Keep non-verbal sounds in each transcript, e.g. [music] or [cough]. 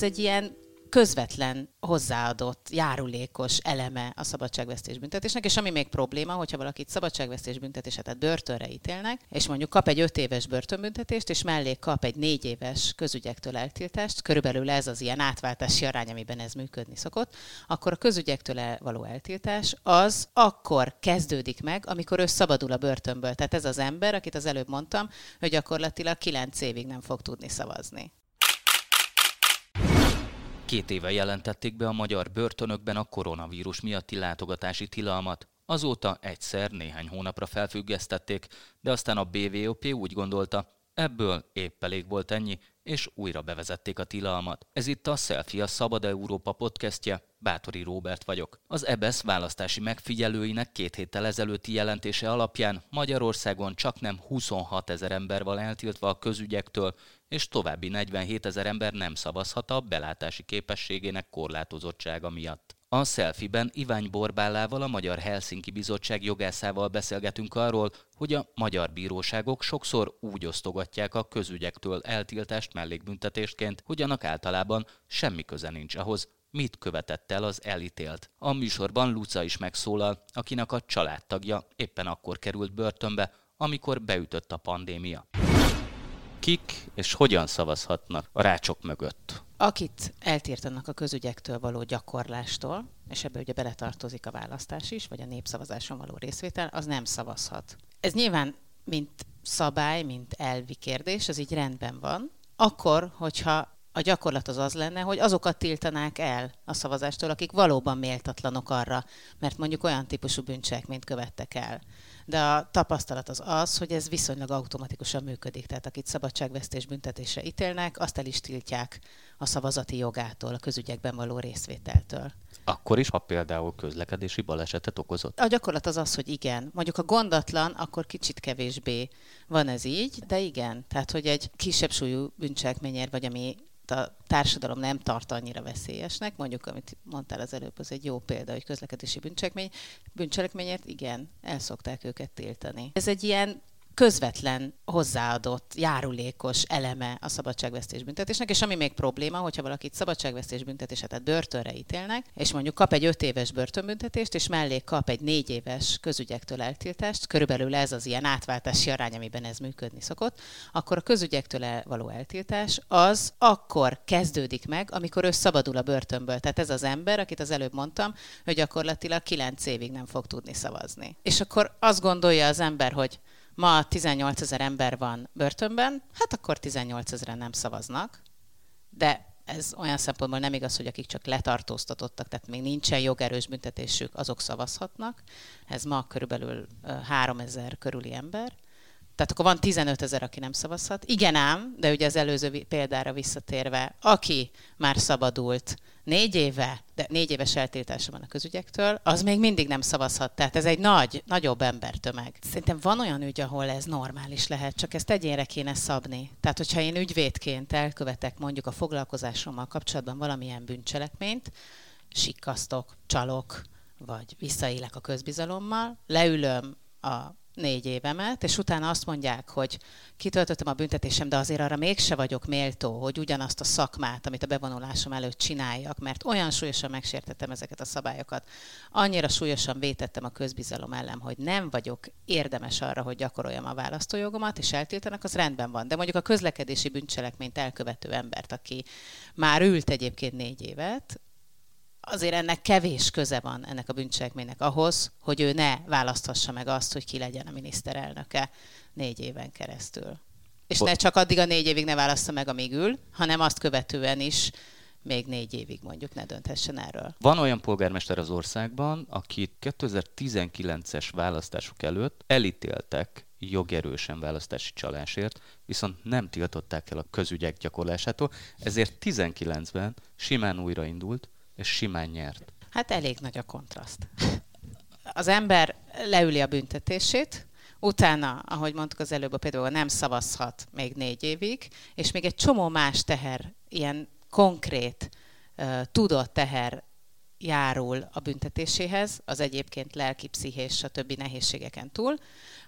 Ez egy ilyen közvetlen hozzáadott, járulékos eleme a szabadságvesztés büntetésnek, és ami még probléma, hogyha valakit szabadságvesztés büntetése, tehát börtönre ítélnek, és mondjuk kap egy öt éves börtönbüntetést, és mellé kap egy négy éves közügyektől eltiltást, körülbelül ez az ilyen átváltási arány, amiben ez működni szokott, akkor a közügyektől való eltiltás az akkor kezdődik meg, amikor ő szabadul a börtönből. Tehát ez az ember, akit az előbb mondtam, hogy gyakorlatilag kilenc évig nem fog tudni szavazni. Két éve jelentették be a magyar börtönökben a koronavírus miatti látogatási tilalmat. Azóta egyszer néhány hónapra felfüggesztették, de aztán a BVOP úgy gondolta, ebből épp elég volt ennyi, és újra bevezették a tilalmat. Ez itt a Selfie a Szabad Európa podcastje, Bátori Róbert vagyok. Az EBESZ választási megfigyelőinek két héttel ezelőtti jelentése alapján Magyarországon csak nem 26 ezer ember van eltiltva a közügyektől, és további 47 ezer ember nem szavazhat a belátási képességének korlátozottsága miatt. A selfie-ben Ivány Borbálával, a Magyar Helsinki Bizottság jogászával beszélgetünk arról, hogy a magyar bíróságok sokszor úgy osztogatják a közügyektől eltiltást mellékbüntetésként, hogy annak általában semmi köze nincs ahhoz, mit követett el az elítélt. A műsorban Luca is megszólal, akinek a családtagja éppen akkor került börtönbe, amikor beütött a pandémia. Kik és hogyan szavazhatnak a rácsok mögött? Akit eltírtanak a közügyektől való gyakorlástól, és ebbe ugye beletartozik a választás is, vagy a népszavazáson való részvétel, az nem szavazhat. Ez nyilván, mint szabály, mint elvi kérdés, az így rendben van. Akkor, hogyha a gyakorlat az az lenne, hogy azokat tiltanák el a szavazástól, akik valóban méltatlanok arra, mert mondjuk olyan típusú bűncselekményt követtek el. De a tapasztalat az az, hogy ez viszonylag automatikusan működik. Tehát akit szabadságvesztés büntetésre ítélnek, azt el is tiltják a szavazati jogától, a közügyekben való részvételtől. Akkor is, ha például közlekedési balesetet okozott? A gyakorlat az az, hogy igen. Mondjuk a gondatlan, akkor kicsit kevésbé van ez így, de igen. Tehát, hogy egy kisebb súlyú bűncselekményért, vagy ami a társadalom nem tart annyira veszélyesnek, mondjuk, amit mondtál az előbb, az egy jó példa, hogy közlekedési bűncselekmény, bűncselekményért igen, el szokták őket tiltani. Ez egy ilyen közvetlen hozzáadott, járulékos eleme a szabadságvesztés büntetésnek, és ami még probléma, hogyha valakit szabadságvesztés büntetése, tehát börtönre ítélnek, és mondjuk kap egy öt éves börtönbüntetést, és mellé kap egy négy éves közügyektől eltiltást, körülbelül ez az ilyen átváltási arány, amiben ez működni szokott, akkor a közügyektől való eltiltás az akkor kezdődik meg, amikor ő szabadul a börtönből. Tehát ez az ember, akit az előbb mondtam, hogy gyakorlatilag kilenc évig nem fog tudni szavazni. És akkor azt gondolja az ember, hogy ma 18 ezer ember van börtönben, hát akkor 18 ezeren nem szavaznak, de ez olyan szempontból nem igaz, hogy akik csak letartóztatottak, tehát még nincsen jogerős büntetésük, azok szavazhatnak. Ez ma körülbelül 3000 körüli ember. Tehát akkor van 15 ezer, aki nem szavazhat. Igen ám, de ugye az előző példára visszatérve, aki már szabadult négy éve, de négy éves eltiltása van a közügyektől, az még mindig nem szavazhat. Tehát ez egy nagy, nagyobb embertömeg. Szerintem van olyan ügy, ahol ez normális lehet, csak ezt egyénre kéne szabni. Tehát, hogyha én ügyvédként elkövetek mondjuk a foglalkozásommal kapcsolatban valamilyen bűncselekményt, sikkasztok, csalok, vagy visszaélek a közbizalommal, leülöm a négy évemet, és utána azt mondják, hogy kitöltöttem a büntetésem, de azért arra mégse vagyok méltó, hogy ugyanazt a szakmát, amit a bevonulásom előtt csináljak, mert olyan súlyosan megsértettem ezeket a szabályokat, annyira súlyosan vétettem a közbizalom ellen, hogy nem vagyok érdemes arra, hogy gyakoroljam a választójogomat, és eltiltanak, az rendben van. De mondjuk a közlekedési bűncselekményt elkövető embert, aki már ült egyébként négy évet, azért ennek kevés köze van ennek a bűncselekménynek ahhoz, hogy ő ne választhassa meg azt, hogy ki legyen a miniszterelnöke négy éven keresztül. És ne csak addig a négy évig ne válassza meg, amíg ül, hanem azt követően is még négy évig mondjuk ne dönthessen erről. Van olyan polgármester az országban, akit 2019-es választások előtt elítéltek jogerősen választási csalásért, viszont nem tiltották el a közügyek gyakorlásától, ezért 19-ben simán újraindult, és simán nyert. Hát elég nagy a kontraszt. Az ember leüli a büntetését, utána, ahogy mondtuk az előbb, például nem szavazhat még négy évig, és még egy csomó más teher, ilyen konkrét, uh, tudott teher járul a büntetéséhez, az egyébként lelki, pszichés, stb. nehézségeken túl.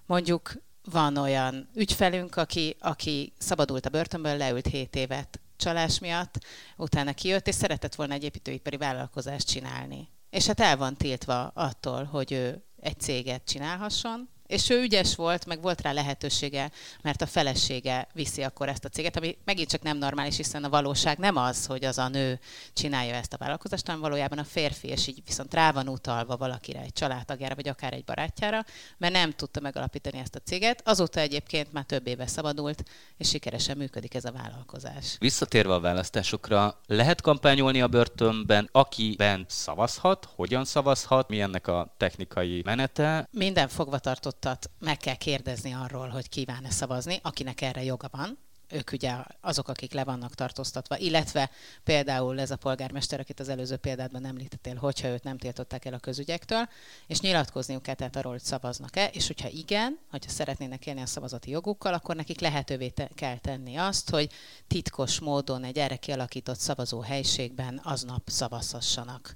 Mondjuk van olyan ügyfelünk, aki, aki szabadult a börtönből, leült 7 évet csalás miatt, utána kijött, és szeretett volna egy építőipari vállalkozást csinálni. És hát el van tiltva attól, hogy ő egy céget csinálhasson, és ő ügyes volt, meg volt rá lehetősége, mert a felesége viszi akkor ezt a céget, ami megint csak nem normális, hiszen a valóság nem az, hogy az a nő csinálja ezt a vállalkozást, hanem valójában a férfi, és így viszont rá van utalva valakire, egy családtagjára, vagy akár egy barátjára, mert nem tudta megalapítani ezt a céget. Azóta egyébként már több éve szabadult, és sikeresen működik ez a vállalkozás. Visszatérve a választásokra, lehet kampányolni a börtönben, aki bent szavazhat, hogyan szavazhat, mi ennek a technikai menete? Minden fogvatartott választottat meg kell kérdezni arról, hogy kíván-e szavazni, akinek erre joga van, ők ugye azok, akik le vannak tartóztatva, illetve például ez a polgármester, akit az előző példátban említettél, hogyha őt nem tiltották el a közügyektől, és nyilatkozniuk kell tehát arról, hogy szavaznak-e, és hogyha igen, hogyha szeretnének élni a szavazati jogukkal, akkor nekik lehetővé te- kell tenni azt, hogy titkos módon egy erre kialakított szavazó helységben aznap szavazhassanak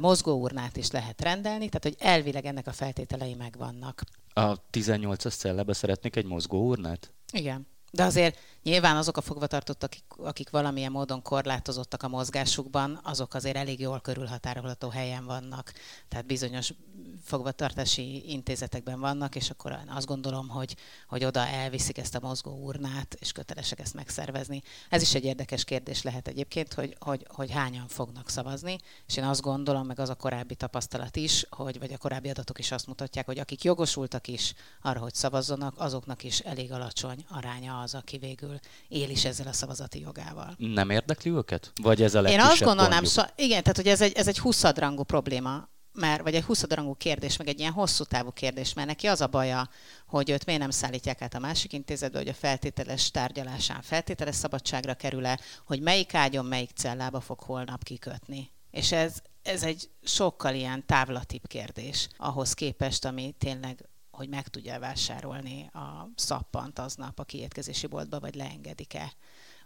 mozgóurnát is lehet rendelni, tehát hogy elvileg ennek a feltételei megvannak. A 18-as cellebe szeretnék egy mozgóurnát? Igen. De azért nyilván azok a fogvatartottak, akik, akik valamilyen módon korlátozottak a mozgásukban, azok azért elég jól körülhatárolható helyen vannak. Tehát bizonyos fogvatartási intézetekben vannak, és akkor azt gondolom, hogy, hogy oda elviszik ezt a mozgó urnát, és kötelesek ezt megszervezni. Ez is egy érdekes kérdés lehet egyébként, hogy, hogy, hogy hányan fognak szavazni, és én azt gondolom, meg az a korábbi tapasztalat is, hogy, vagy a korábbi adatok is azt mutatják, hogy akik jogosultak is arra, hogy szavazzanak, azoknak is elég alacsony aránya az, aki végül él is ezzel a szavazati jogával. Nem érdekli őket? Vagy ez a Én azt gondolnám, so, igen, tehát hogy ez egy, ez egy 20 rangú probléma mert, vagy egy 20 rangú kérdés, meg egy ilyen hosszú távú kérdés, mert neki az a baja, hogy őt miért nem szállítják át a másik intézetbe, hogy a feltételes tárgyalásán feltételes szabadságra kerül-e, hogy melyik ágyon, melyik cellába fog holnap kikötni. És ez, ez egy sokkal ilyen távlatibb kérdés ahhoz képest, ami tényleg hogy meg tudja vásárolni a szappant aznap a kiétkezési boltba, vagy leengedik-e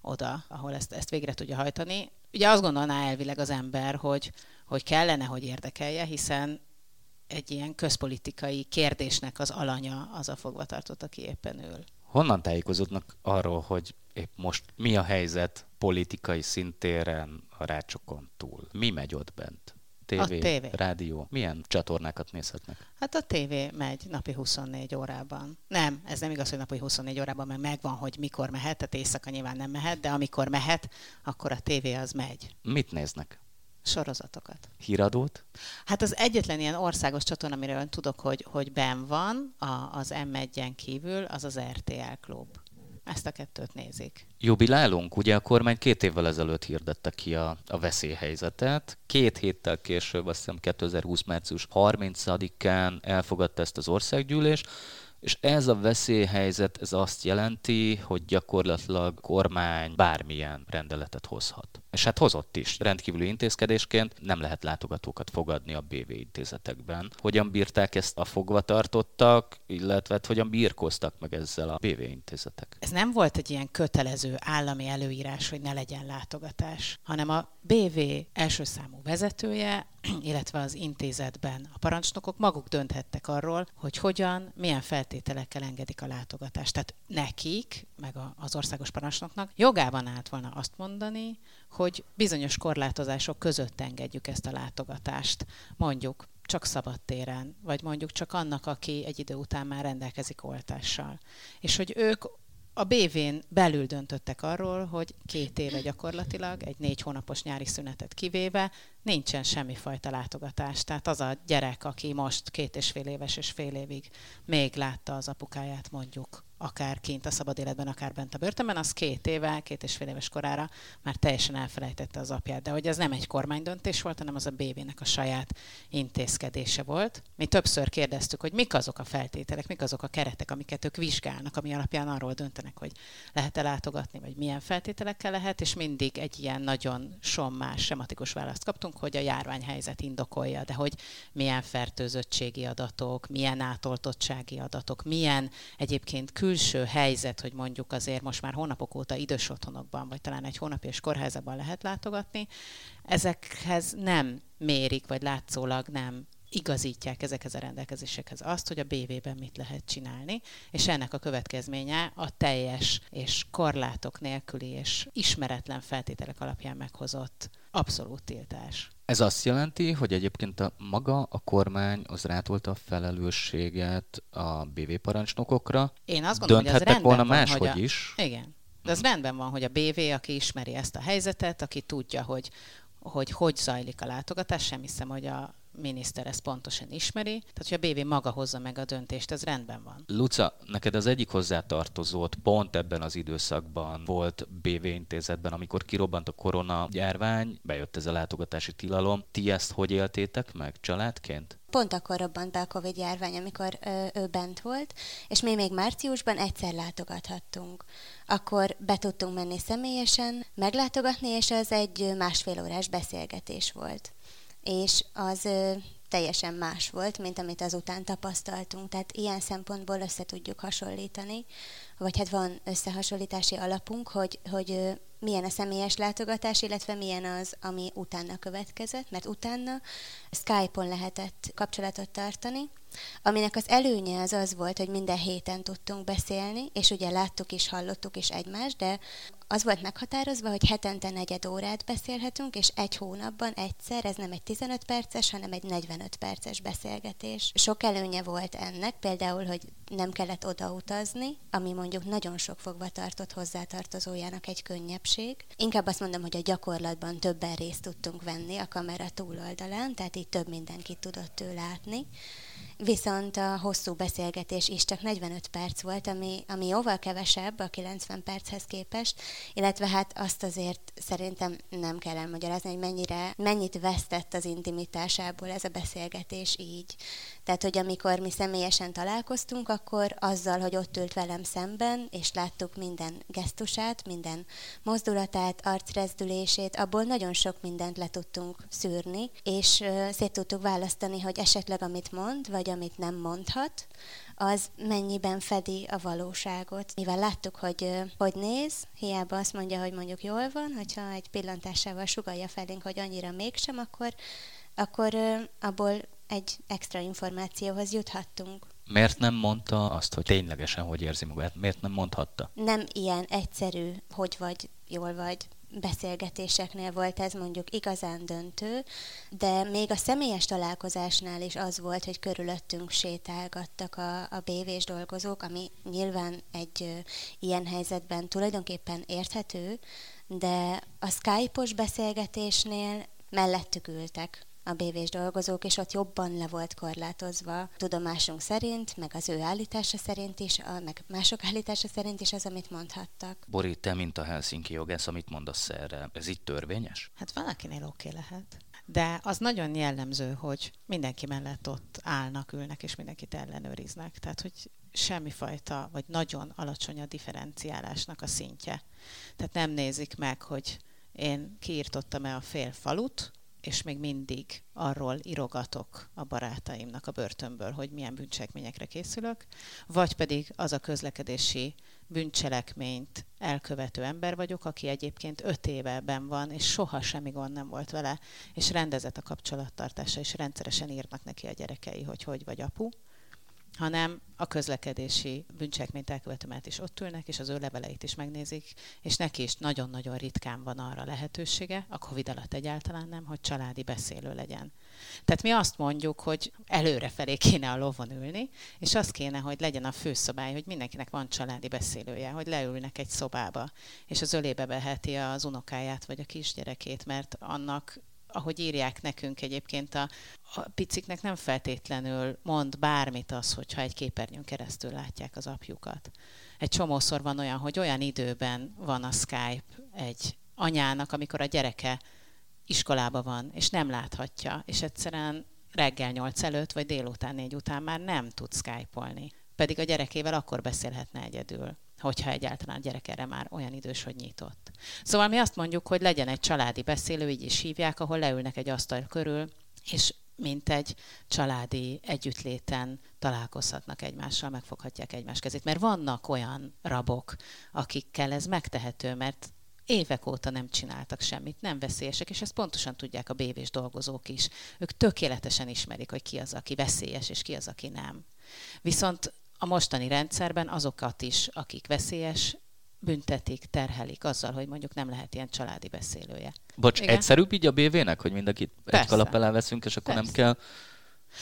oda, ahol ezt, ezt végre tudja hajtani. Ugye azt gondolná elvileg az ember, hogy, hogy kellene, hogy érdekelje, hiszen egy ilyen közpolitikai kérdésnek az alanya az a fogvatartott, aki éppen ül. Honnan tájékozódnak arról, hogy épp most mi a helyzet politikai szintéren a rácsokon túl? Mi megy ott bent? TV, a TV, rádió, milyen csatornákat nézhetnek? Hát a TV megy napi 24 órában. Nem, ez nem igaz, hogy napi 24 órában, mert megvan, hogy mikor mehet, tehát éjszaka nyilván nem mehet, de amikor mehet, akkor a TV az megy. Mit néznek? sorozatokat. Híradót? Hát az egyetlen ilyen országos csatorna, amiről tudok, hogy, hogy ben van a, az M1-en kívül, az az RTL Klub. Ezt a kettőt nézik. Jubilálunk, ugye a kormány két évvel ezelőtt hirdette ki a, a veszélyhelyzetet. Két héttel később, azt hiszem 2020. március 30-án elfogadta ezt az országgyűlés, és ez a veszélyhelyzet, ez azt jelenti, hogy gyakorlatilag kormány bármilyen rendeletet hozhat. És hát hozott is. Rendkívüli intézkedésként nem lehet látogatókat fogadni a BV intézetekben. Hogyan bírták ezt a fogvatartottak, illetve hát hogyan birkoztak meg ezzel a BV intézetek? Ez nem volt egy ilyen kötelező állami előírás, hogy ne legyen látogatás, hanem a BV első számú vezetője, illetve az intézetben a parancsnokok maguk dönthettek arról, hogy hogyan, milyen feltételekkel engedik a látogatást. Tehát nekik, meg az országos parancsnoknak jogában állt volna azt mondani, hogy bizonyos korlátozások között engedjük ezt a látogatást. Mondjuk csak szabadtéren, vagy mondjuk csak annak, aki egy idő után már rendelkezik oltással. És hogy ők a BV-n belül döntöttek arról, hogy két éve gyakorlatilag, egy négy hónapos nyári szünetet kivéve, nincsen semmifajta látogatás. Tehát az a gyerek, aki most két és fél éves és fél évig még látta az apukáját mondjuk akár kint a szabad életben, akár bent a börtönben, az két éve, két és fél éves korára már teljesen elfelejtette az apját. De hogy ez nem egy kormánydöntés volt, hanem az a BB-nek a saját intézkedése volt. Mi többször kérdeztük, hogy mik azok a feltételek, mik azok a keretek, amiket ők vizsgálnak, ami alapján arról döntenek, hogy lehet-e látogatni, vagy milyen feltételekkel lehet, és mindig egy ilyen nagyon sommás, sematikus választ kaptunk, hogy a járványhelyzet indokolja, de hogy milyen fertőzöttségi adatok, milyen átoltottsági adatok, milyen egyébként kül külső helyzet, hogy mondjuk azért most már hónapok óta idős otthonokban, vagy talán egy hónap és kórházakban lehet látogatni, ezekhez nem mérik, vagy látszólag nem igazítják ezekhez a rendelkezésekhez azt, hogy a BV-ben mit lehet csinálni, és ennek a következménye a teljes és korlátok nélküli és ismeretlen feltételek alapján meghozott abszolút tiltás. Ez azt jelenti, hogy egyébként a maga a kormány az rátolta a felelősséget a BV parancsnokokra. Én azt gondolom, hogy az rendben volna van, máshogy hogy a... is. Igen. De az rendben van, hogy a BV, aki ismeri ezt a helyzetet, aki tudja, hogy hogy hogy zajlik a látogatás, sem hiszem, hogy a miniszter ezt pontosan ismeri, tehát hogy a BV maga hozza meg a döntést, ez rendben van. Luca, neked az egyik hozzátartozót pont ebben az időszakban volt BV intézetben, amikor kirobbant a korona járvány, bejött ez a látogatási tilalom. Ti ezt hogy éltétek meg családként? Pont akkor robbant be a Covid járvány, amikor ö, ő bent volt, és mi még márciusban egyszer látogathattunk. Akkor be tudtunk menni személyesen, meglátogatni, és az egy másfél órás beszélgetés volt és az teljesen más volt, mint amit azután tapasztaltunk. Tehát ilyen szempontból össze tudjuk hasonlítani, vagy hát van összehasonlítási alapunk, hogy, hogy milyen a személyes látogatás, illetve milyen az, ami utána következett, mert utána Skype-on lehetett kapcsolatot tartani, aminek az előnye az az volt, hogy minden héten tudtunk beszélni, és ugye láttuk is, hallottuk is egymást, de az volt meghatározva, hogy hetente negyed órát beszélhetünk, és egy hónapban egyszer, ez nem egy 15 perces, hanem egy 45 perces beszélgetés. Sok előnye volt ennek, például, hogy nem kellett odautazni, ami mondjuk nagyon sok fogva tartott hozzátartozójának egy könnyebbség. Inkább azt mondom, hogy a gyakorlatban többen részt tudtunk venni a kamera túloldalán, tehát így több mindenkit tudott ő látni viszont a hosszú beszélgetés is csak 45 perc volt, ami, ami jóval kevesebb a 90 perchez képest, illetve hát azt azért szerintem nem kell elmagyarázni, hogy mennyire, mennyit vesztett az intimitásából ez a beszélgetés így. Tehát, hogy amikor mi személyesen találkoztunk, akkor azzal, hogy ott ült velem szemben, és láttuk minden gesztusát, minden mozdulatát, arcrezdülését, abból nagyon sok mindent le tudtunk szűrni, és szét tudtuk választani, hogy esetleg amit mond, vagy amit nem mondhat, az mennyiben fedi a valóságot. Mivel láttuk, hogy hogy néz, hiába azt mondja, hogy mondjuk jól van, hogyha egy pillantásával sugalja felénk, hogy annyira mégsem, akkor, akkor abból egy extra információhoz juthattunk. Miért nem mondta azt, hogy ténylegesen hogy érzi magát? Miért nem mondhatta? Nem ilyen egyszerű, hogy vagy, jól vagy, beszélgetéseknél volt ez mondjuk igazán döntő, de még a személyes találkozásnál is az volt, hogy körülöttünk sétálgattak a, a BV-s dolgozók, ami nyilván egy ö, ilyen helyzetben tulajdonképpen érthető, de a Skype-os beszélgetésnél mellettük ültek a BV-s dolgozók, és ott jobban le volt korlátozva tudomásunk szerint, meg az ő állítása szerint is, a, meg mások [laughs] állítása szerint is az, amit mondhattak. Bori, te, mint a Helsinki jogász, amit mondasz erre, ez így törvényes? Hát valakinél oké okay lehet. De az nagyon jellemző, hogy mindenki mellett ott állnak, ülnek, és mindenkit ellenőriznek. Tehát, hogy semmifajta, vagy nagyon alacsony a differenciálásnak a szintje. Tehát nem nézik meg, hogy én kiirtottam-e a fél falut, és még mindig arról irogatok a barátaimnak a börtönből, hogy milyen bűncselekményekre készülök, vagy pedig az a közlekedési bűncselekményt elkövető ember vagyok, aki egyébként öt éve ben van, és soha semmi gond nem volt vele, és rendezett a kapcsolattartása, és rendszeresen írnak neki a gyerekei, hogy hogy vagy apu, hanem a közlekedési bűncselekményt elkövetőmet is ott ülnek, és az ő leveleit is megnézik, és neki is nagyon-nagyon ritkán van arra lehetősége, a Covid alatt egyáltalán nem, hogy családi beszélő legyen. Tehát mi azt mondjuk, hogy előre felé kéne a lovon ülni, és az kéne, hogy legyen a főszobály, hogy mindenkinek van családi beszélője, hogy leülnek egy szobába, és az ölébe beheti az unokáját vagy a kisgyerekét, mert annak ahogy írják nekünk egyébként, a, a piciknek nem feltétlenül mond bármit az, hogyha egy képernyőn keresztül látják az apjukat. Egy csomószor van olyan, hogy olyan időben van a Skype egy anyának, amikor a gyereke iskolába van, és nem láthatja, és egyszerűen reggel nyolc előtt, vagy délután négy után már nem tud skype-olni. Pedig a gyerekével akkor beszélhetne egyedül hogyha egyáltalán a gyerek erre már olyan idős, hogy nyitott. Szóval mi azt mondjuk, hogy legyen egy családi beszélő, így is hívják, ahol leülnek egy asztal körül, és mint egy családi együttléten találkozhatnak egymással, megfoghatják egymás kezét. Mert vannak olyan rabok, akikkel ez megtehető, mert évek óta nem csináltak semmit, nem veszélyesek, és ezt pontosan tudják a bévés dolgozók is. Ők tökéletesen ismerik, hogy ki az, aki veszélyes, és ki az, aki nem. Viszont a mostani rendszerben azokat is, akik veszélyes, büntetik, terhelik azzal, hogy mondjuk nem lehet ilyen családi beszélője. Bocs, Igen? egyszerűbb így a BV-nek, hogy mindenkit Persze. egy kalap alá veszünk, és akkor Persze. nem kell...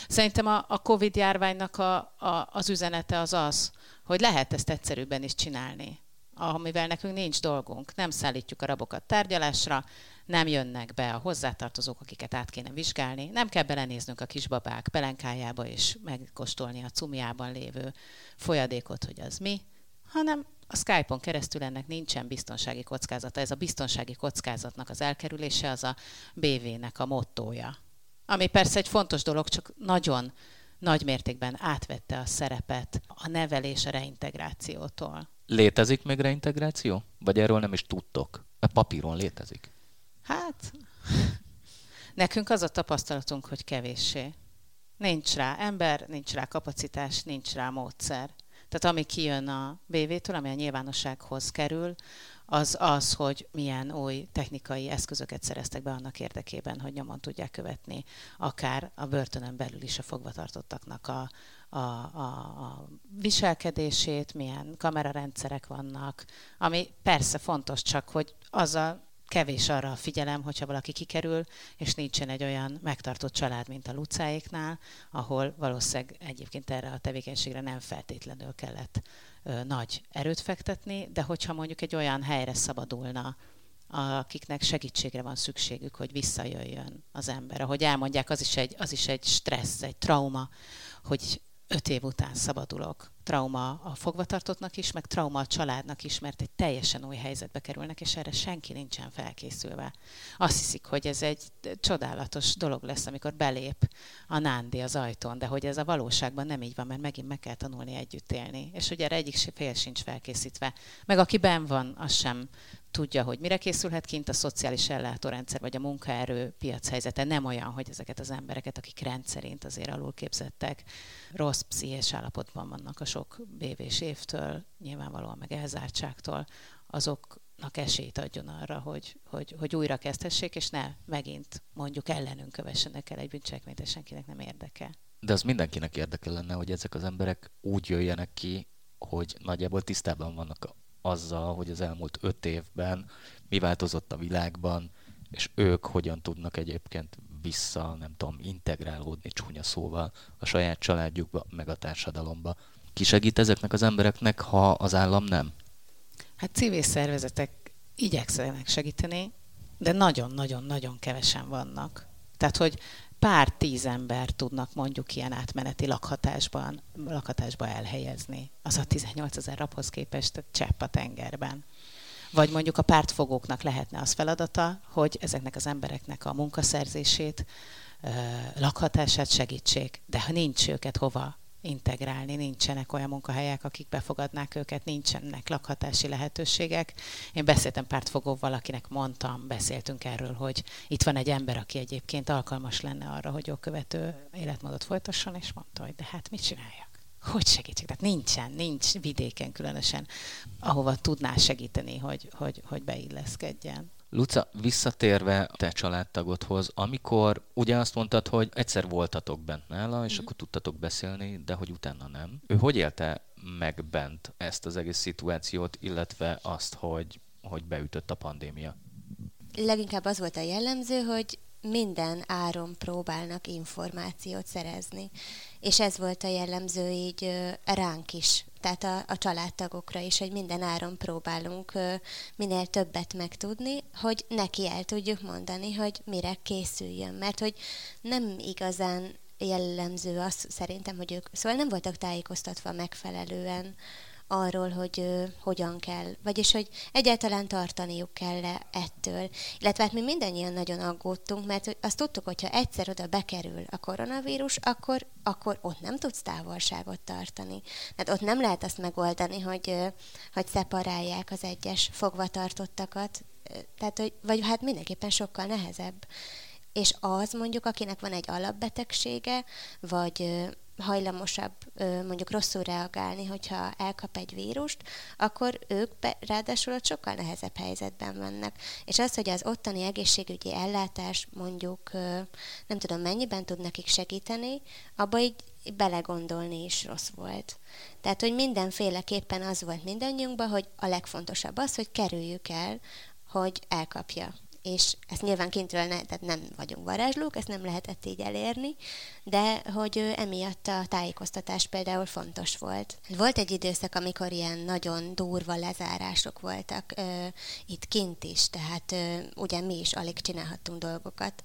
Szerintem a, a Covid járványnak a, a, az üzenete az az, hogy lehet ezt egyszerűbben is csinálni, amivel nekünk nincs dolgunk. Nem szállítjuk a rabokat tárgyalásra, nem jönnek be a hozzátartozók, akiket át kéne vizsgálni, nem kell belenéznünk a kisbabák pelenkájába és megkóstolni a cumjában lévő folyadékot, hogy az mi, hanem a Skype-on keresztül ennek nincsen biztonsági kockázata. Ez a biztonsági kockázatnak az elkerülése az a BV-nek a mottója. Ami persze egy fontos dolog, csak nagyon nagy mértékben átvette a szerepet a nevelés a reintegrációtól. Létezik még reintegráció? Vagy erről nem is tudtok? A papíron létezik? Hát, [laughs] nekünk az a tapasztalatunk, hogy kevéssé. Nincs rá ember, nincs rá kapacitás, nincs rá módszer. Tehát ami kijön a BV-től, ami a nyilvánossághoz kerül, az az, hogy milyen új technikai eszközöket szereztek be annak érdekében, hogy nyomon tudják követni akár a börtönön belül is a fogvatartottaknak a, a, a, a viselkedését, milyen kamerarendszerek vannak, ami persze fontos, csak hogy azzal kevés arra a figyelem, hogyha valaki kikerül, és nincsen egy olyan megtartott család, mint a Lucáéknál, ahol valószínűleg egyébként erre a tevékenységre nem feltétlenül kellett ö, nagy erőt fektetni, de hogyha mondjuk egy olyan helyre szabadulna, akiknek segítségre van szükségük, hogy visszajöjjön az ember. Ahogy elmondják, az is egy, az is egy stressz, egy trauma, hogy öt év után szabadulok. Trauma a fogvatartottnak is, meg trauma a családnak is, mert egy teljesen új helyzetbe kerülnek, és erre senki nincsen felkészülve. Azt hiszik, hogy ez egy csodálatos dolog lesz, amikor belép a nándi az ajtón, de hogy ez a valóságban nem így van, mert megint meg kell tanulni együtt élni. És hogy erre egyik fél sincs felkészítve. Meg aki ben van, az sem tudja, hogy mire készülhet kint a szociális ellátórendszer, vagy a munkaerő piac helyzete nem olyan, hogy ezeket az embereket, akik rendszerint azért alulképzettek, rossz pszichés állapotban vannak a sok bévés évtől, nyilvánvalóan meg elzártságtól, azoknak esélyt adjon arra, hogy, hogy, hogy újra kezdhessék, és ne megint mondjuk ellenünk kövessenek el egy bűncselekményt, és senkinek nem érdeke. De az mindenkinek érdeke lenne, hogy ezek az emberek úgy jöjjenek ki, hogy nagyjából tisztában vannak azzal, hogy az elmúlt öt évben mi változott a világban, és ők hogyan tudnak egyébként vissza, nem tudom, integrálódni csúnya szóval a saját családjukba, meg a társadalomba. Ki segít ezeknek az embereknek, ha az állam nem? Hát civil szervezetek igyekszenek segíteni, de nagyon-nagyon-nagyon kevesen vannak. Tehát, hogy pár tíz ember tudnak mondjuk ilyen átmeneti lakhatásban, lakhatásba elhelyezni. Az a 18 ezer raphoz képest csepp a tengerben. Vagy mondjuk a pártfogóknak lehetne az feladata, hogy ezeknek az embereknek a munkaszerzését, lakhatását segítsék, de ha nincs őket hova integrálni, nincsenek olyan munkahelyek, akik befogadnák őket, nincsenek lakhatási lehetőségek. Én beszéltem pártfogóval, akinek mondtam, beszéltünk erről, hogy itt van egy ember, aki egyébként alkalmas lenne arra, hogy jogkövető életmódot folytasson, és mondta, hogy de hát mit csináljak? Hogy segítsek? Tehát nincsen, nincs vidéken különösen, ahova tudná segíteni, hogy, hogy, hogy beilleszkedjen. Luca, visszatérve te családtagodhoz, amikor ugye azt mondtad, hogy egyszer voltatok bent nála, és mm. akkor tudtatok beszélni, de hogy utána nem. Ő hogy élte meg bent ezt az egész szituációt, illetve azt, hogy, hogy beütött a pandémia? Leginkább az volt a jellemző, hogy minden áron próbálnak információt szerezni. És ez volt a jellemző így ránk is, tehát a, a családtagokra is, hogy minden áron próbálunk minél többet megtudni, hogy neki el tudjuk mondani, hogy mire készüljön. Mert hogy nem igazán jellemző az szerintem, hogy ők szóval nem voltak tájékoztatva megfelelően arról, hogy ö, hogyan kell, vagyis hogy egyáltalán tartaniuk kell -e ettől. Illetve hát mi mindannyian nagyon aggódtunk, mert azt tudtuk, hogyha egyszer oda bekerül a koronavírus, akkor, akkor ott nem tudsz távolságot tartani. Tehát ott nem lehet azt megoldani, hogy, ö, hogy szeparálják az egyes fogvatartottakat, tehát, hogy, vagy hát mindenképpen sokkal nehezebb. És az mondjuk, akinek van egy alapbetegsége, vagy hajlamosabb mondjuk rosszul reagálni, hogyha elkap egy vírust, akkor ők be, ráadásul ott sokkal nehezebb helyzetben vannak. És az, hogy az ottani egészségügyi ellátás mondjuk nem tudom mennyiben tud nekik segíteni, abba így belegondolni is rossz volt. Tehát, hogy mindenféleképpen az volt mindannyiunkban, hogy a legfontosabb az, hogy kerüljük el, hogy elkapja és ezt nyilván kintről ne, tehát nem vagyunk varázslók, ezt nem lehetett így elérni, de hogy emiatt a tájékoztatás például fontos volt. Volt egy időszak, amikor ilyen nagyon durva lezárások voltak ö, itt kint is, tehát ö, ugye mi is alig csinálhattunk dolgokat,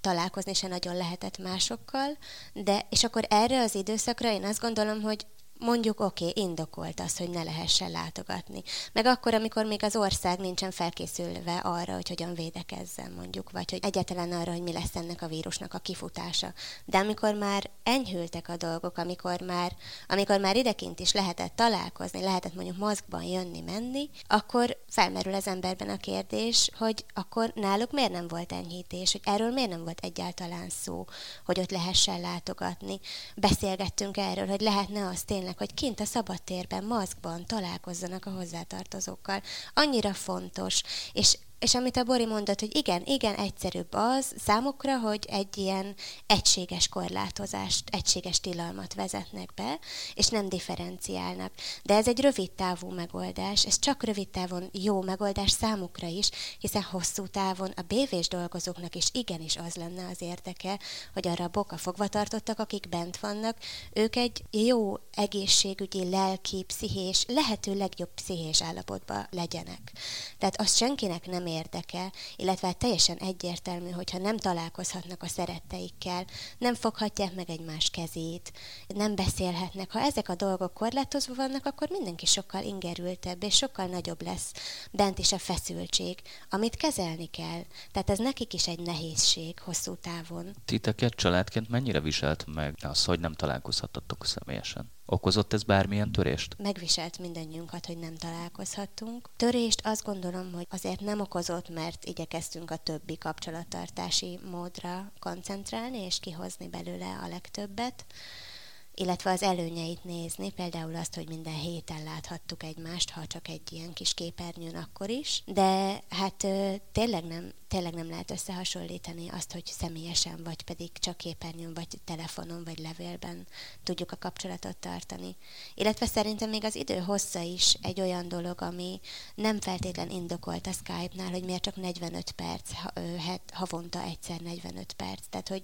találkozni se nagyon lehetett másokkal, de és akkor erre az időszakra én azt gondolom, hogy mondjuk oké, okay, indokolt az, hogy ne lehessen látogatni. Meg akkor, amikor még az ország nincsen felkészülve arra, hogy hogyan védekezzen mondjuk, vagy hogy egyáltalán arra, hogy mi lesz ennek a vírusnak a kifutása. De amikor már enyhültek a dolgok, amikor már, amikor már idekint is lehetett találkozni, lehetett mondjuk mozgban jönni, menni, akkor felmerül az emberben a kérdés, hogy akkor náluk miért nem volt enyhítés, hogy erről miért nem volt egyáltalán szó, hogy ott lehessen látogatni. Beszélgettünk erről, hogy lehetne azt tényleg tényleg, hogy kint a szabadtérben, maszkban találkozzanak a hozzátartozókkal. Annyira fontos, és és amit a Bori mondott, hogy igen, igen, egyszerűbb az számukra, hogy egy ilyen egységes korlátozást, egységes tilalmat vezetnek be, és nem differenciálnak. De ez egy rövid távú megoldás, ez csak rövid távon jó megoldás számukra is, hiszen hosszú távon a BV-s dolgozóknak is igenis az lenne az érdeke, hogy arra a boka fogva tartottak, akik bent vannak, ők egy jó egészségügyi, lelki, pszichés, lehető legjobb pszichés állapotban legyenek. Tehát azt senkinek nem érdeke, illetve hát teljesen egyértelmű, hogyha nem találkozhatnak a szeretteikkel, nem foghatják meg egymás kezét, nem beszélhetnek. Ha ezek a dolgok korlátozva vannak, akkor mindenki sokkal ingerültebb, és sokkal nagyobb lesz bent is a feszültség, amit kezelni kell. Tehát ez nekik is egy nehézség hosszú távon. Titeket családként mennyire viselt meg az, hogy nem találkozhatatok személyesen? Okozott ez bármilyen törést? Megviselt mindannyiunkat, hogy nem találkozhattunk. Törést azt gondolom, hogy azért nem okozott, mert igyekeztünk a többi kapcsolattartási módra koncentrálni, és kihozni belőle a legtöbbet illetve az előnyeit nézni, például azt, hogy minden héten láthattuk egymást, ha csak egy ilyen kis képernyőn akkor is, de hát tényleg nem, tényleg nem lehet összehasonlítani azt, hogy személyesen, vagy pedig csak képernyőn, vagy telefonon, vagy levélben tudjuk a kapcsolatot tartani. Illetve szerintem még az idő hossza is egy olyan dolog, ami nem feltétlen indokolt a Skype-nál, hogy miért csak 45 perc, havonta egyszer 45 perc. Tehát, hogy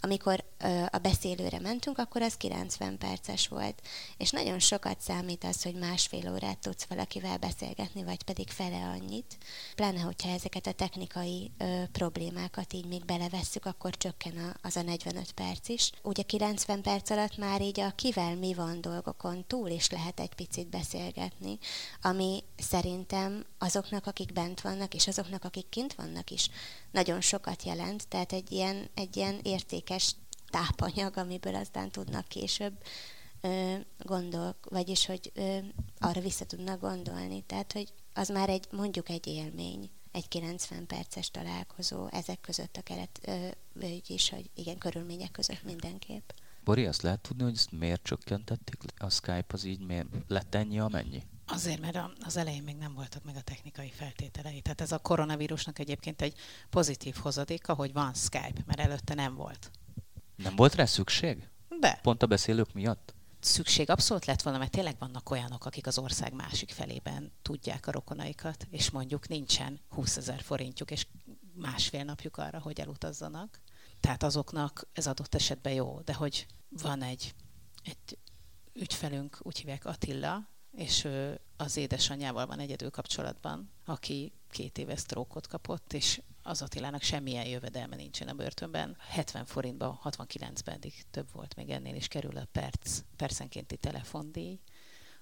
amikor a beszélőre mentünk, akkor az 90 perces volt. És nagyon sokat számít az, hogy másfél órát tudsz valakivel beszélgetni, vagy pedig fele annyit. Pláne, hogyha ezeket a technikai ö, problémákat így még belevesszük, akkor csökken a, az a 45 perc is. Ugye 90 perc alatt már így a kivel mi van dolgokon túl is lehet egy picit beszélgetni, ami szerintem azoknak, akik bent vannak, és azoknak, akik kint vannak is nagyon sokat jelent, tehát egy ilyen, egy ilyen értékes tápanyag, amiből aztán tudnak később ö, gondol, vagyis hogy ö, arra vissza tudnak gondolni. Tehát, hogy az már egy, mondjuk egy élmény, egy 90 perces találkozó ezek között a keret, ö, vagyis, hogy igen, körülmények között mindenképp. Bori, azt lehet tudni, hogy ezt miért csökkentették? A Skype az így miért lett ennyi, amennyi? Azért, mert az elején még nem voltak meg a technikai feltételei. Tehát ez a koronavírusnak egyébként egy pozitív hozadéka, hogy van Skype, mert előtte nem volt. Nem volt rá szükség? De. Pont a beszélők miatt? Szükség abszolút lett volna, mert tényleg vannak olyanok, akik az ország másik felében tudják a rokonaikat, és mondjuk nincsen 20 ezer forintjuk, és másfél napjuk arra, hogy elutazzanak. Tehát azoknak ez adott esetben jó, de hogy van egy, egy ügyfelünk, úgy hívják Attila, és ő az édesanyjával van egyedül kapcsolatban, aki két éve sztrókot kapott, és az Attilának semmilyen jövedelme nincsen a börtönben. 70 forintba, 69-ben eddig több volt, még ennél is kerül a perc, percenkénti telefondíj.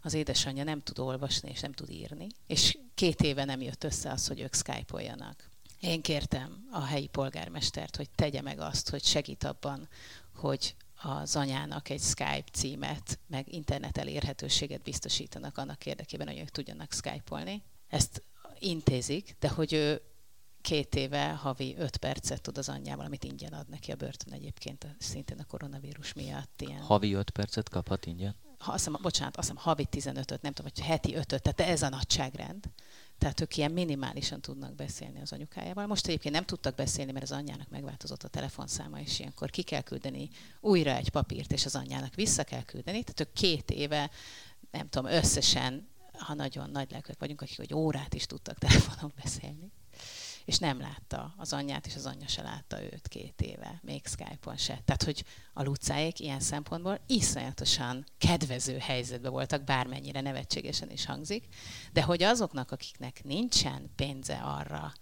Az édesanyja nem tud olvasni és nem tud írni, és két éve nem jött össze az, hogy ők skype-oljanak. Én kértem a helyi polgármestert, hogy tegye meg azt, hogy segít abban, hogy az anyának egy Skype címet, meg internet elérhetőséget biztosítanak annak érdekében, hogy ők tudjanak Skype-olni. Ezt intézik, de hogy ő két éve havi öt percet tud az anyjával, amit ingyen ad neki a börtön egyébként, szintén a koronavírus miatt. Ilyen. Havi öt percet kaphat ingyen? Ha, azt hiszem, bocsánat, azt hiszem havi 15-öt, nem tudom, hogy heti 5 tehát ez a nagyságrend. Tehát ők ilyen minimálisan tudnak beszélni az anyukájával. Most egyébként nem tudtak beszélni, mert az anyjának megváltozott a telefonszáma, és ilyenkor ki kell küldeni újra egy papírt, és az anyjának vissza kell küldeni. Tehát ők két éve, nem tudom, összesen, ha nagyon nagy lelkek vagyunk, akik hogy órát is tudtak telefonon beszélni és nem látta az anyját, és az anyja se látta őt két éve, még Skype-on se. Tehát, hogy a lucáék ilyen szempontból iszonyatosan kedvező helyzetben voltak, bármennyire nevetségesen is hangzik, de hogy azoknak, akiknek nincsen pénze arra,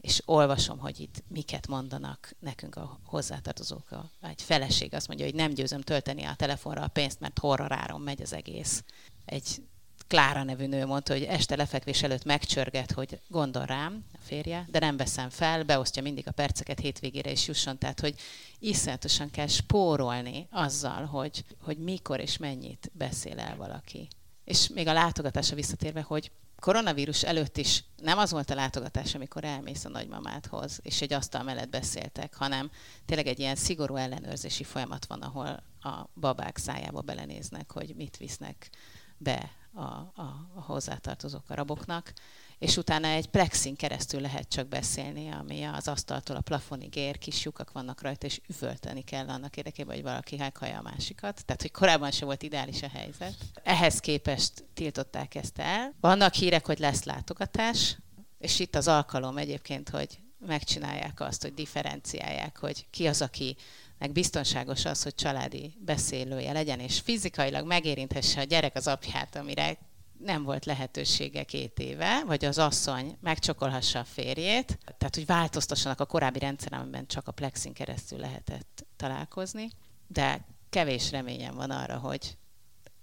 és olvasom, hogy itt miket mondanak nekünk a hozzátartozók. A, egy feleség azt mondja, hogy nem győzöm tölteni a telefonra a pénzt, mert horroráron megy az egész. Egy Klára nevű nő mondta, hogy este lefekvés előtt megcsörget, hogy gondol rám, a férje, de nem veszem fel, beosztja mindig a perceket hétvégére is jusson, tehát hogy iszonyatosan kell spórolni azzal, hogy, hogy mikor és mennyit beszél el valaki. És még a látogatásra visszatérve, hogy koronavírus előtt is nem az volt a látogatás, amikor elmész a nagymamádhoz, és egy asztal mellett beszéltek, hanem tényleg egy ilyen szigorú ellenőrzési folyamat van, ahol a babák szájába belenéznek, hogy mit visznek be a, a, a hozzátartozók a raboknak, és utána egy plexin keresztül lehet csak beszélni, ami az asztaltól a plafonig ér, kis lyukak vannak rajta, és üvölteni kell annak érdekében, hogy valaki meghallja a másikat. Tehát, hogy korábban se volt ideális a helyzet. Ehhez képest tiltották ezt el. Vannak hírek, hogy lesz látogatás, és itt az alkalom egyébként, hogy megcsinálják azt, hogy differenciálják, hogy ki az, aki meg biztonságos az, hogy családi beszélője legyen, és fizikailag megérinthesse a gyerek az apját, amire nem volt lehetősége két éve, vagy az asszony megcsokolhassa a férjét, tehát hogy változtassanak a korábbi rendszeren, amiben csak a plexin keresztül lehetett találkozni, de kevés reményem van arra, hogy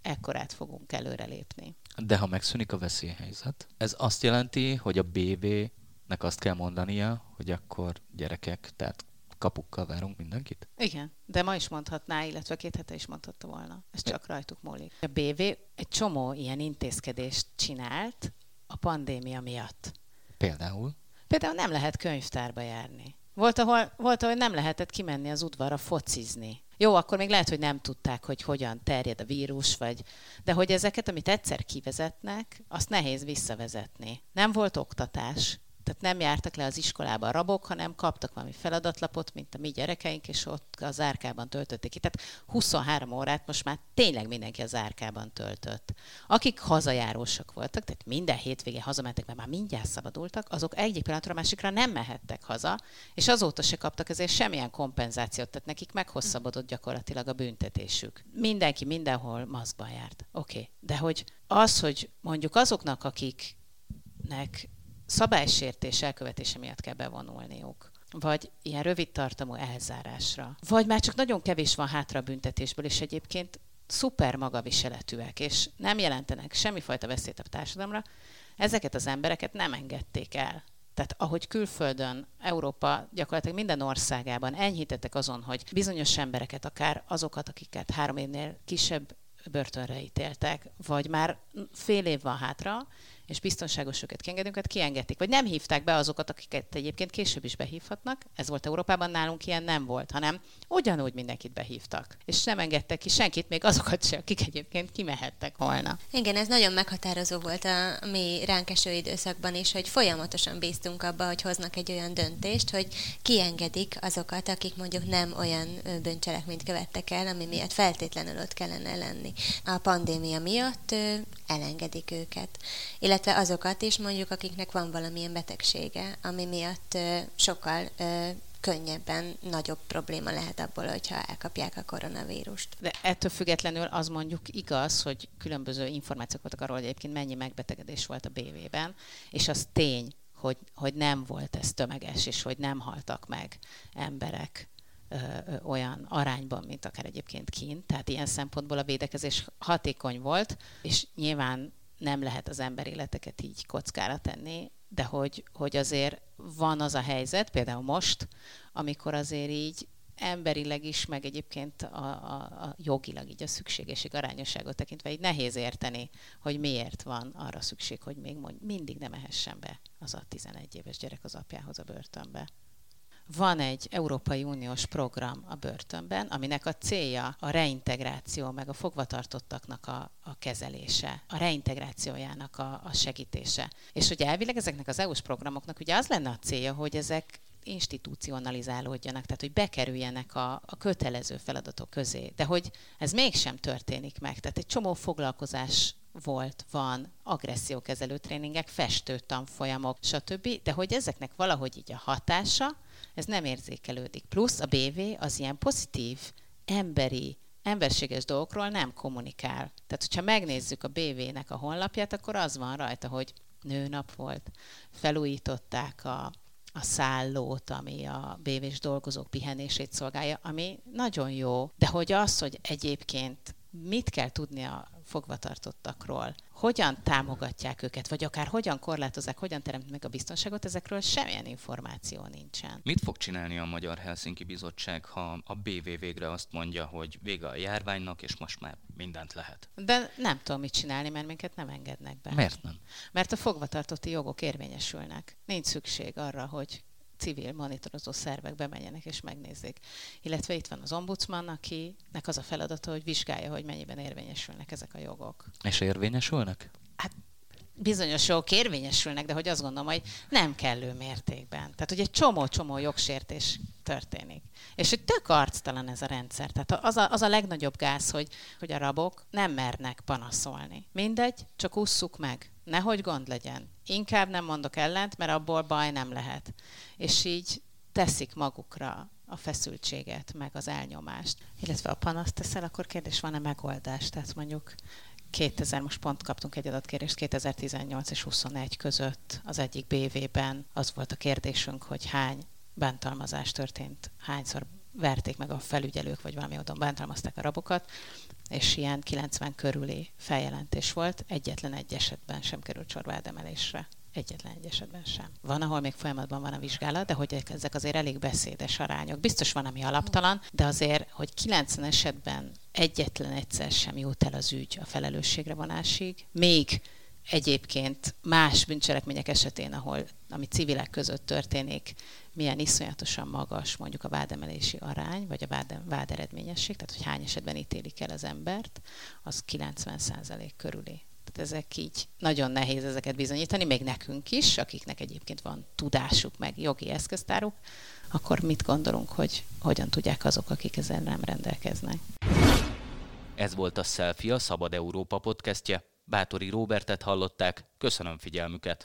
ekkorát fogunk előrelépni. De ha megszűnik a veszélyhelyzet, ez azt jelenti, hogy a BV-nek azt kell mondania, hogy akkor gyerekek, tehát kapukkal várunk mindenkit? Igen, de ma is mondhatná, illetve két hete is mondhatta volna. Ez csak rajtuk múlik. A BV egy csomó ilyen intézkedést csinált a pandémia miatt. Például? Például nem lehet könyvtárba járni. Volt ahol, volt, ahol nem lehetett kimenni az udvarra focizni. Jó, akkor még lehet, hogy nem tudták, hogy hogyan terjed a vírus, vagy... De hogy ezeket, amit egyszer kivezetnek, azt nehéz visszavezetni. Nem volt oktatás, tehát nem jártak le az iskolába a rabok, hanem kaptak valami feladatlapot, mint a mi gyerekeink, és ott az árkában töltötték ki. Tehát 23 órát most már tényleg mindenki az árkában töltött. Akik hazajárósak voltak, tehát minden hétvége hazamentek, mert már mindjárt szabadultak, azok egyik pillanatra másikra nem mehettek haza, és azóta se kaptak ezért semmilyen kompenzációt, tehát nekik meghosszabbodott gyakorlatilag a büntetésük. Mindenki mindenhol maszkban járt. Oké, okay. de hogy az, hogy mondjuk azoknak, akiknek szabálysértés elkövetése miatt kell bevonulniuk vagy ilyen rövid tartamú elzárásra, vagy már csak nagyon kevés van hátra a büntetésből, és egyébként szuper magaviseletűek, és nem jelentenek semmifajta veszélyt a társadalomra, ezeket az embereket nem engedték el. Tehát ahogy külföldön, Európa gyakorlatilag minden országában enyhítettek azon, hogy bizonyos embereket, akár azokat, akiket három évnél kisebb börtönre ítéltek, vagy már fél év van hátra, és biztonságos őket kiengedünk, hát kiengedték. Vagy nem hívták be azokat, akiket egyébként később is behívhatnak. Ez volt Európában, nálunk ilyen nem volt, hanem ugyanúgy mindenkit behívtak. És nem engedtek ki senkit, még azokat se, akik egyébként kimehettek volna. Igen, ez nagyon meghatározó volt a mi ránk eső időszakban is, hogy folyamatosan bíztunk abba, hogy hoznak egy olyan döntést, hogy kiengedik azokat, akik mondjuk nem olyan bűncselekményt követtek el, ami miatt feltétlenül ott kellene lenni. A pandémia miatt elengedik őket. Illetve azokat is mondjuk, akiknek van valamilyen betegsége, ami miatt sokkal könnyebben nagyobb probléma lehet abból, hogyha elkapják a koronavírust. De ettől függetlenül az mondjuk igaz, hogy különböző információk voltak arról, hogy egyébként mennyi megbetegedés volt a BV-ben, és az tény, hogy, hogy nem volt ez tömeges, és hogy nem haltak meg emberek ö, ö, olyan arányban, mint akár egyébként kint. Tehát ilyen szempontból a védekezés hatékony volt, és nyilván nem lehet az ember életeket így kockára tenni, de hogy, hogy azért van az a helyzet, például most, amikor azért így emberileg is, meg egyébként a, a, a jogilag így a szükségeség arányosságot tekintve így nehéz érteni, hogy miért van arra szükség, hogy még mond, mindig nem ehessen be az a 11 éves gyerek az apjához a börtönbe. Van egy Európai Uniós program a börtönben, aminek a célja a reintegráció, meg a fogvatartottaknak a, a kezelése, a reintegrációjának a, a segítése. És hogy elvileg ezeknek az EU-s programoknak ugye az lenne a célja, hogy ezek institucionalizálódjanak, tehát hogy bekerüljenek a, a kötelező feladatok közé. De hogy ez mégsem történik meg. Tehát egy csomó foglalkozás volt, van agressziókezelő tréningek, festő tanfolyamok, stb. De hogy ezeknek valahogy így a hatása, ez nem érzékelődik. Plusz a BV az ilyen pozitív, emberi, emberséges dolgokról nem kommunikál. Tehát, hogyha megnézzük a BV-nek a honlapját, akkor az van rajta, hogy nőnap volt, felújították a a szállót, ami a bévés dolgozók pihenését szolgálja, ami nagyon jó, de hogy az, hogy egyébként mit kell tudni a fogvatartottakról, hogyan támogatják őket, vagy akár hogyan korlátozzák, hogyan teremt meg a biztonságot, ezekről semmilyen információ nincsen. Mit fog csinálni a Magyar Helsinki Bizottság, ha a BV végre azt mondja, hogy vége a járványnak, és most már mindent lehet? De nem tudom mit csinálni, mert minket nem engednek be. Miért nem? Mert a fogvatartotti jogok érvényesülnek. Nincs szükség arra, hogy civil monitorozó szervek bemenjenek és megnézzék. Illetve itt van az ombudsman, akinek az a feladata, hogy vizsgálja, hogy mennyiben érvényesülnek ezek a jogok. És érvényesülnek? Hát bizonyos jogok érvényesülnek, de hogy azt gondolom, hogy nem kellő mértékben. Tehát, hogy egy csomó-csomó jogsértés történik. És hogy tök arctalan ez a rendszer. Tehát az a, az a legnagyobb gáz, hogy, hogy a rabok nem mernek panaszolni. Mindegy, csak ússzuk meg. Nehogy gond legyen. Inkább nem mondok ellent, mert abból baj nem lehet. És így teszik magukra a feszültséget, meg az elnyomást. Illetve a panaszt teszel, akkor kérdés, van-e megoldás? Tehát mondjuk 2000, most pont kaptunk egy adatkérést, 2018 és 21 között az egyik BV-ben az volt a kérdésünk, hogy hány bántalmazás történt, hányszor verték meg a felügyelők, vagy valami módon bántalmazták a rabokat, és ilyen 90 körüli feljelentés volt, egyetlen egy esetben sem került sor vádemelésre. Egyetlen egy esetben sem. Van, ahol még folyamatban van a vizsgálat, de hogy ezek azért elég beszédes arányok. Biztos van, ami alaptalan, de azért, hogy 90 esetben egyetlen egyszer sem jut el az ügy a felelősségre vonásig, még egyébként más bűncselekmények esetén, ahol, ami civilek között történik, milyen iszonyatosan magas mondjuk a vádemelési arány, vagy a vád, váderedményesség, tehát hogy hány esetben ítélik el az embert, az 90% körüli. Tehát ezek így nagyon nehéz ezeket bizonyítani, még nekünk is, akiknek egyébként van tudásuk, meg jogi eszköztáruk, akkor mit gondolunk, hogy hogyan tudják azok, akik ezzel nem rendelkeznek. Ez volt a Selfie, a Szabad Európa podcastje. Bátori Róbertet hallották, köszönöm figyelmüket!